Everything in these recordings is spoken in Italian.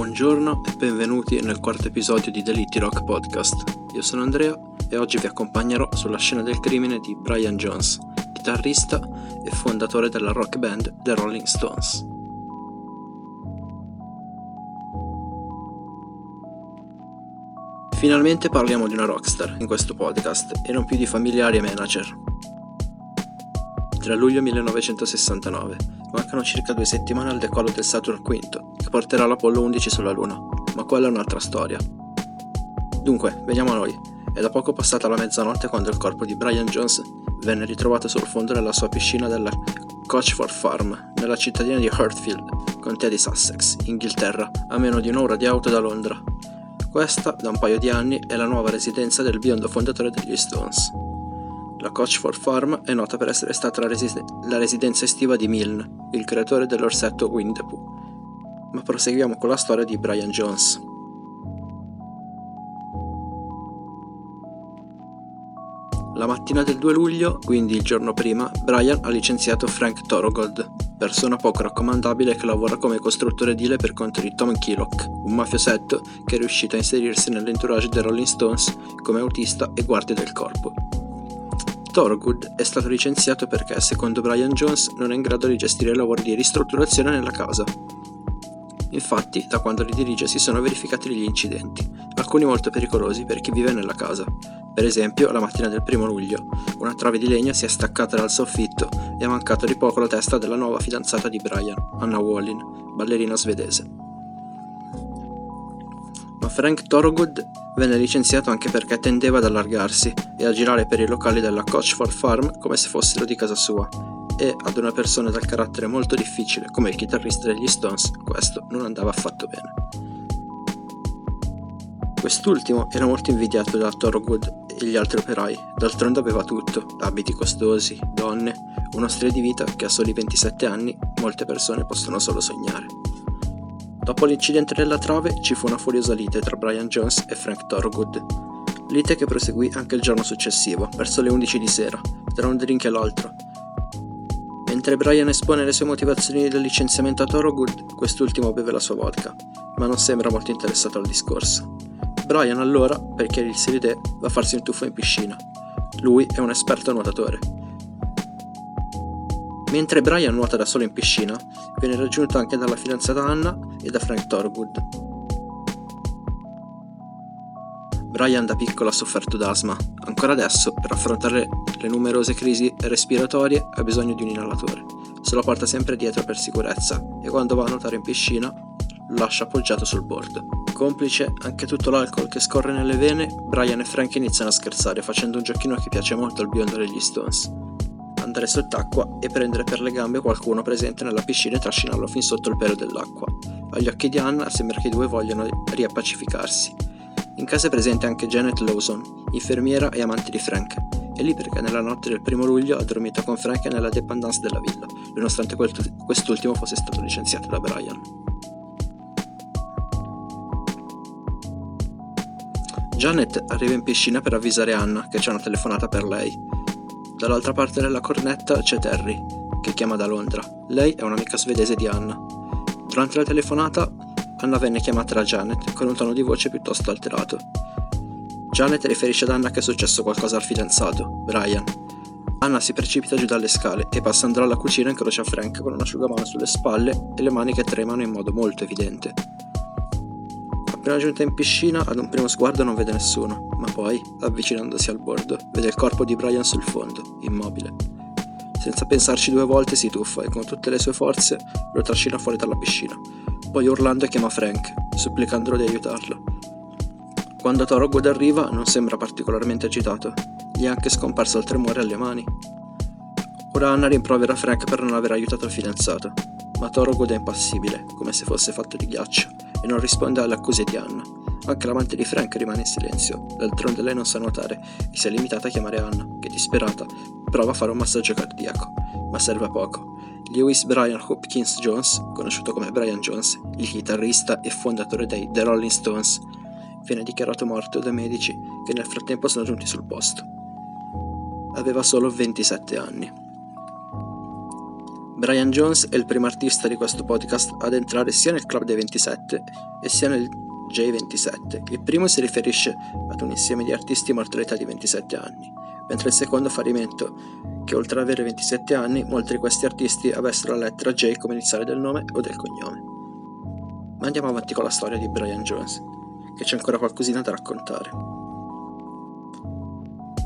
Buongiorno e benvenuti nel quarto episodio di The Litty Rock Podcast. Io sono Andrea e oggi vi accompagnerò sulla scena del crimine di Brian Jones, chitarrista e fondatore della rock band The Rolling Stones. Finalmente parliamo di una rockstar in questo podcast e non più di familiari e manager. Tra luglio 1969 mancano circa due settimane al decollo del Saturn V, porterà l'Apollo 11 sulla Luna, ma quella è un'altra storia. Dunque, veniamo a noi. È da poco passata la mezzanotte quando il corpo di Brian Jones venne ritrovato sul fondo della sua piscina della Coachford Farm, nella cittadina di Hertfield, contea di Sussex, Inghilterra, a meno di un'ora di auto da Londra. Questa, da un paio di anni, è la nuova residenza del biondo fondatore degli Stones. La Coachford Farm è nota per essere stata la, resi- la residenza estiva di Milne, il creatore dell'orsetto Winnie Ma proseguiamo con la storia di Brian Jones. La mattina del 2 luglio, quindi il giorno prima, Brian ha licenziato Frank Thorogold, persona poco raccomandabile che lavora come costruttore edile per conto di Tom Killock, un mafiosetto che è riuscito a inserirsi nell'entourage dei Rolling Stones come autista e guardia del corpo. Thorogood è stato licenziato perché, secondo Brian Jones, non è in grado di gestire i lavori di ristrutturazione nella casa. Infatti, da quando li dirige si sono verificati degli incidenti, alcuni molto pericolosi per chi vive nella casa. Per esempio, la mattina del primo luglio, una trave di legno si è staccata dal soffitto e ha mancato di poco la testa della nuova fidanzata di Brian, Anna Wallin, ballerina svedese. Ma Frank Thorogood venne licenziato anche perché tendeva ad allargarsi e a girare per i locali della Coachford Farm come se fossero di casa sua, e ad una persona dal carattere molto difficile come il chitarrista degli Stones questo non andava affatto bene. Quest'ultimo era molto invidiato da Thorogood e gli altri operai, d'altronde aveva tutto, abiti costosi, donne, uno stile di vita che a soli 27 anni molte persone possono solo sognare. Dopo l'incidente della trave ci fu una furiosa lite tra Brian Jones e Frank Thorogood, lite che proseguì anche il giorno successivo, verso le 11 di sera, tra un drink e l'altro, Mentre Brian espone le sue motivazioni del licenziamento a Thorogood, quest'ultimo beve la sua vodka, ma non sembra molto interessato al discorso. Brian allora, per chiarirsi l'idea, va a farsi un tuffo in piscina. Lui è un esperto nuotatore. Mentre Brian nuota da solo in piscina, viene raggiunto anche dalla fidanzata Anna e da Frank Thorogood, Brian da piccolo ha sofferto d'asma. Ancora adesso, per affrontare le numerose crisi respiratorie, ha bisogno di un inalatore. Se lo porta sempre dietro per sicurezza e quando va a nuotare in piscina lo lascia appoggiato sul bordo. Complice anche tutto l'alcol che scorre nelle vene, Brian e Frank iniziano a scherzare facendo un giochino che piace molto al biondo degli Stones. Andare sott'acqua e prendere per le gambe qualcuno presente nella piscina e trascinarlo fin sotto il pelo dell'acqua. Agli occhi di Anna sembra che i due vogliano riappacificarsi in casa è presente anche Janet Lawson, infermiera e amante di Frank. È lì perché nella notte del primo luglio ha dormito con Frank nella dependance della villa, nonostante quest'ultimo fosse stato licenziato da Brian. Janet arriva in piscina per avvisare Anna che c'è una telefonata per lei. Dall'altra parte della cornetta c'è Terry, che chiama da Londra. Lei è un'amica svedese di Anna. Durante la telefonata Anna venne chiamata da Janet con un tono di voce piuttosto alterato. Janet riferisce ad Anna che è successo qualcosa al fidanzato, Brian. Anna si precipita giù dalle scale e passando alla cucina incrocia Frank con un asciugamano sulle spalle e le mani che tremano in modo molto evidente. Appena giunta in piscina, ad un primo sguardo non vede nessuno, ma poi, avvicinandosi al bordo, vede il corpo di Brian sul fondo, immobile. Senza pensarci due volte si tuffa e con tutte le sue forze lo trascina fuori dalla piscina, poi urlando chiama Frank, supplicandolo di aiutarlo. Quando Thorogood arriva non sembra particolarmente agitato, gli è anche scomparso il tremore alle mani. Ora Anna rimprovera Frank per non aver aiutato il fidanzato, ma Thorogood è impassibile, come se fosse fatto di ghiaccio, e non risponde alle accuse di Anna. Anche l'amante di Frank rimane in silenzio, d'altronde lei non sa nuotare e si è limitata a chiamare Anna, che disperata prova a fare un massaggio cardiaco, ma serve a poco. Lewis Brian Hopkins Jones, conosciuto come Brian Jones, il chitarrista e fondatore dei The Rolling Stones, viene dichiarato morto dai medici che nel frattempo sono giunti sul posto. Aveva solo 27 anni. Brian Jones è il primo artista di questo podcast ad entrare sia nel Club dei 27 e sia nel J27. Il primo si riferisce ad un insieme di artisti morti all'età di 27 anni, mentre il secondo fa riferimento che oltre ad avere 27 anni, molti di questi artisti avessero la lettera J come iniziale del nome o del cognome. Ma andiamo avanti con la storia di Brian Jones, che c'è ancora qualcosina da raccontare.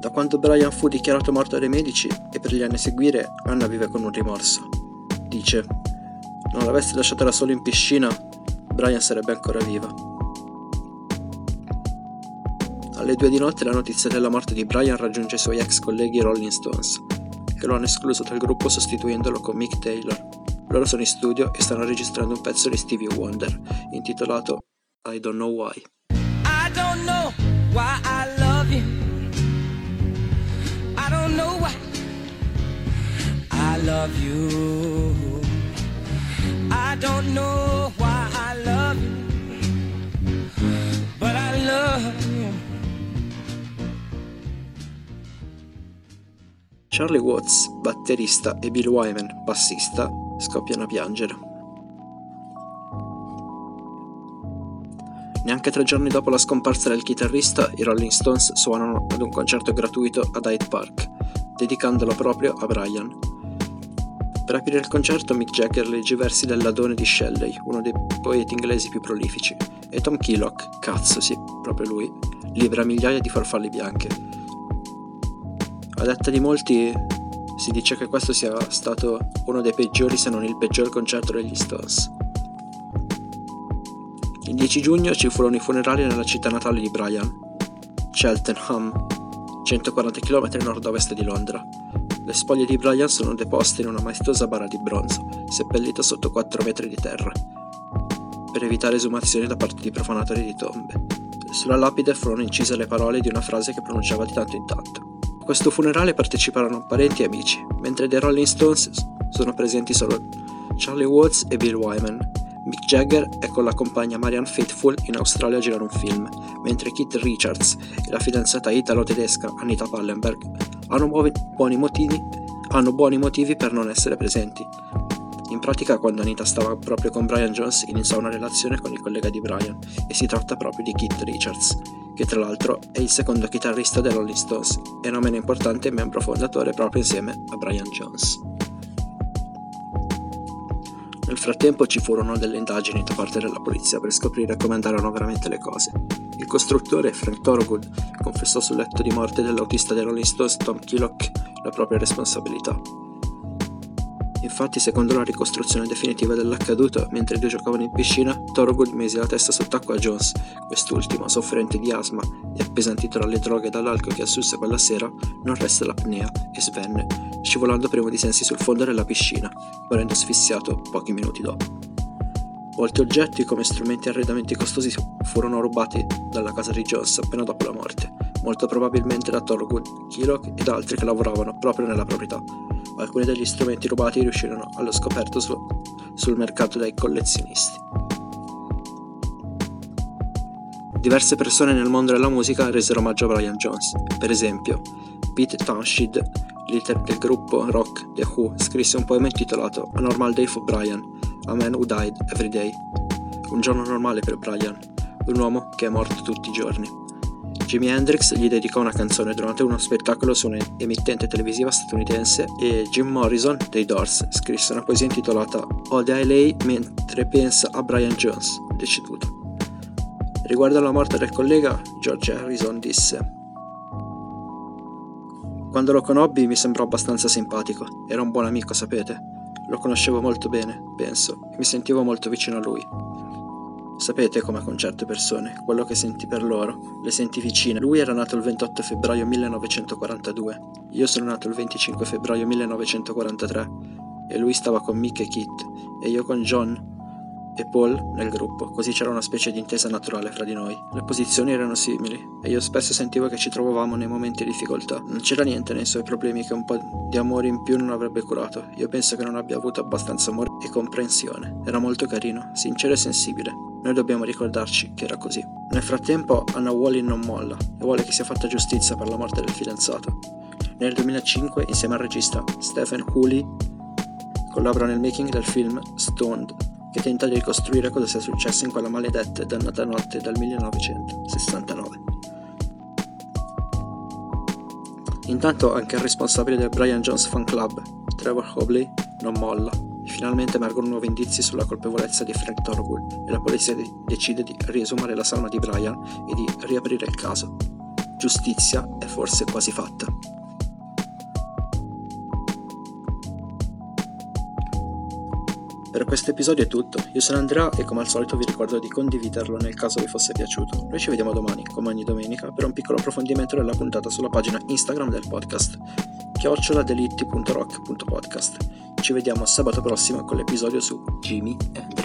Da quando Brian fu dichiarato morto dai medici e per gli anni a seguire, Anna vive con un rimorso. Dice, non l'avessi lasciata da solo in piscina, Brian sarebbe ancora vivo. Alle due di notte la notizia della morte di Brian raggiunge i suoi ex colleghi Rolling Stones, che lo hanno escluso dal gruppo sostituendolo con Mick Taylor. Loro sono in studio e stanno registrando un pezzo di Stevie Wonder, intitolato I Don't Know Why. I don't know why I love you. I don't know why I love you. I don't know Charlie Watts, batterista, e Bill Wyman, bassista, scoppiano a piangere. Neanche tre giorni dopo la scomparsa del chitarrista, i Rolling Stones suonano ad un concerto gratuito ad Hyde Park, dedicandolo proprio a Brian. Per aprire il concerto Mick Jagger legge i versi del Ladone di Shelley, uno dei poeti inglesi più prolifici, e Tom Killock, cazzo sì, proprio lui, libera migliaia di farfalle bianche, a detta di molti si dice che questo sia stato uno dei peggiori se non il peggior concerto degli Stones. Il 10 giugno ci furono i funerali nella città natale di Brian, Cheltenham, 140 km nord-ovest di Londra. Le spoglie di Brian sono deposte in una maestosa bara di bronzo, seppellita sotto 4 metri di terra, per evitare esumazioni da parte di profanatori di tombe. Sulla lapide furono incise le parole di una frase che pronunciava di tanto in tanto questo funerale parteciparono parenti e amici, mentre dei Rolling Stones sono presenti solo Charlie Watts e Bill Wyman. Mick Jagger è con la compagna Marianne Faithfull in Australia a girare un film, mentre Keith Richards e la fidanzata italo-tedesca Anita Pallenberg hanno buoni, motivi, hanno buoni motivi per non essere presenti. In pratica, quando Anita stava proprio con Brian Jones, iniziò una relazione con il collega di Brian, e si tratta proprio di Keith Richards, che tra l'altro è il secondo chitarrista dei Rolling Stones e non meno importante membro fondatore proprio insieme a Brian Jones. Nel frattempo ci furono delle indagini da parte della polizia per scoprire come andarono veramente le cose. Il costruttore, Frank Thorogood, confessò sul letto di morte dell'autista dei Rolling Stones Tom Killock la propria responsabilità Infatti, secondo la ricostruzione definitiva dell'accaduto, mentre i due giocavano in piscina, Thorogood mise la testa sott'acqua a Jones. Quest'ultimo, soffrente di asma e appesantito dalle droghe e dall'alcol che assunse quella sera, non resta l'apnea e svenne, scivolando prima di sensi sul fondo della piscina, morendo asfissiato pochi minuti dopo. Molti oggetti, come strumenti e arredamenti costosi, furono rubati dalla casa di Jones appena dopo la morte, molto probabilmente da Thorogood, Killock ed altri che lavoravano proprio nella proprietà, alcuni degli strumenti rubati riuscirono allo scoperto su, sul mercato dai collezionisti. Diverse persone nel mondo della musica resero omaggio a Brian Jones, per esempio Pete Townshend, leader del gruppo rock The Who, scrisse un poema intitolato A Normal Day for Brian, A Man Who Died Every Day, un giorno normale per Brian, un uomo che è morto tutti i giorni. Jimi Hendrix gli dedicò una canzone durante uno spettacolo su un'emittente televisiva statunitense e Jim Morrison dei Doors scrisse una poesia intitolata Ode a lei mentre pensa a Brian Jones, deceduto. Riguardo alla morte del collega, George Harrison disse Quando lo conobbi mi sembrò abbastanza simpatico, era un buon amico, sapete. Lo conoscevo molto bene, penso, e mi sentivo molto vicino a lui. Sapete come con certe persone, quello che senti per loro, le senti vicine. Lui era nato il 28 febbraio 1942, io sono nato il 25 febbraio 1943 e lui stava con Mick e Kit e io con John e Paul nel gruppo, così c'era una specie di intesa naturale fra di noi. Le posizioni erano simili e io spesso sentivo che ci trovavamo nei momenti di difficoltà. Non c'era niente nei suoi problemi che un po' di amore in più non avrebbe curato. Io penso che non abbia avuto abbastanza amore e comprensione. Era molto carino, sincero e sensibile. Noi dobbiamo ricordarci che era così. Nel frattempo Anna Wally non molla e vuole che sia fatta giustizia per la morte del fidanzato. Nel 2005, insieme al regista Stephen Cooley, collabora nel making del film Stoned, che tenta di ricostruire cosa sia successo in quella maledetta e dannata notte del 1969. Intanto anche il responsabile del Brian Jones Fan Club, Trevor Hobley, non molla finalmente emergono nuovi indizi sulla colpevolezza di Frank Thorwell e la polizia decide di riesumare la salma di Brian e di riaprire il caso. Giustizia è forse quasi fatta. Per questo episodio è tutto, io sono Andrea e come al solito vi ricordo di condividerlo nel caso vi fosse piaciuto. Noi ci vediamo domani, come ogni domenica, per un piccolo approfondimento della puntata sulla pagina Instagram del podcast, chioccioladelitti.rock.podcast. Ci vediamo sabato prossimo con l'episodio su Jimi Hendrix.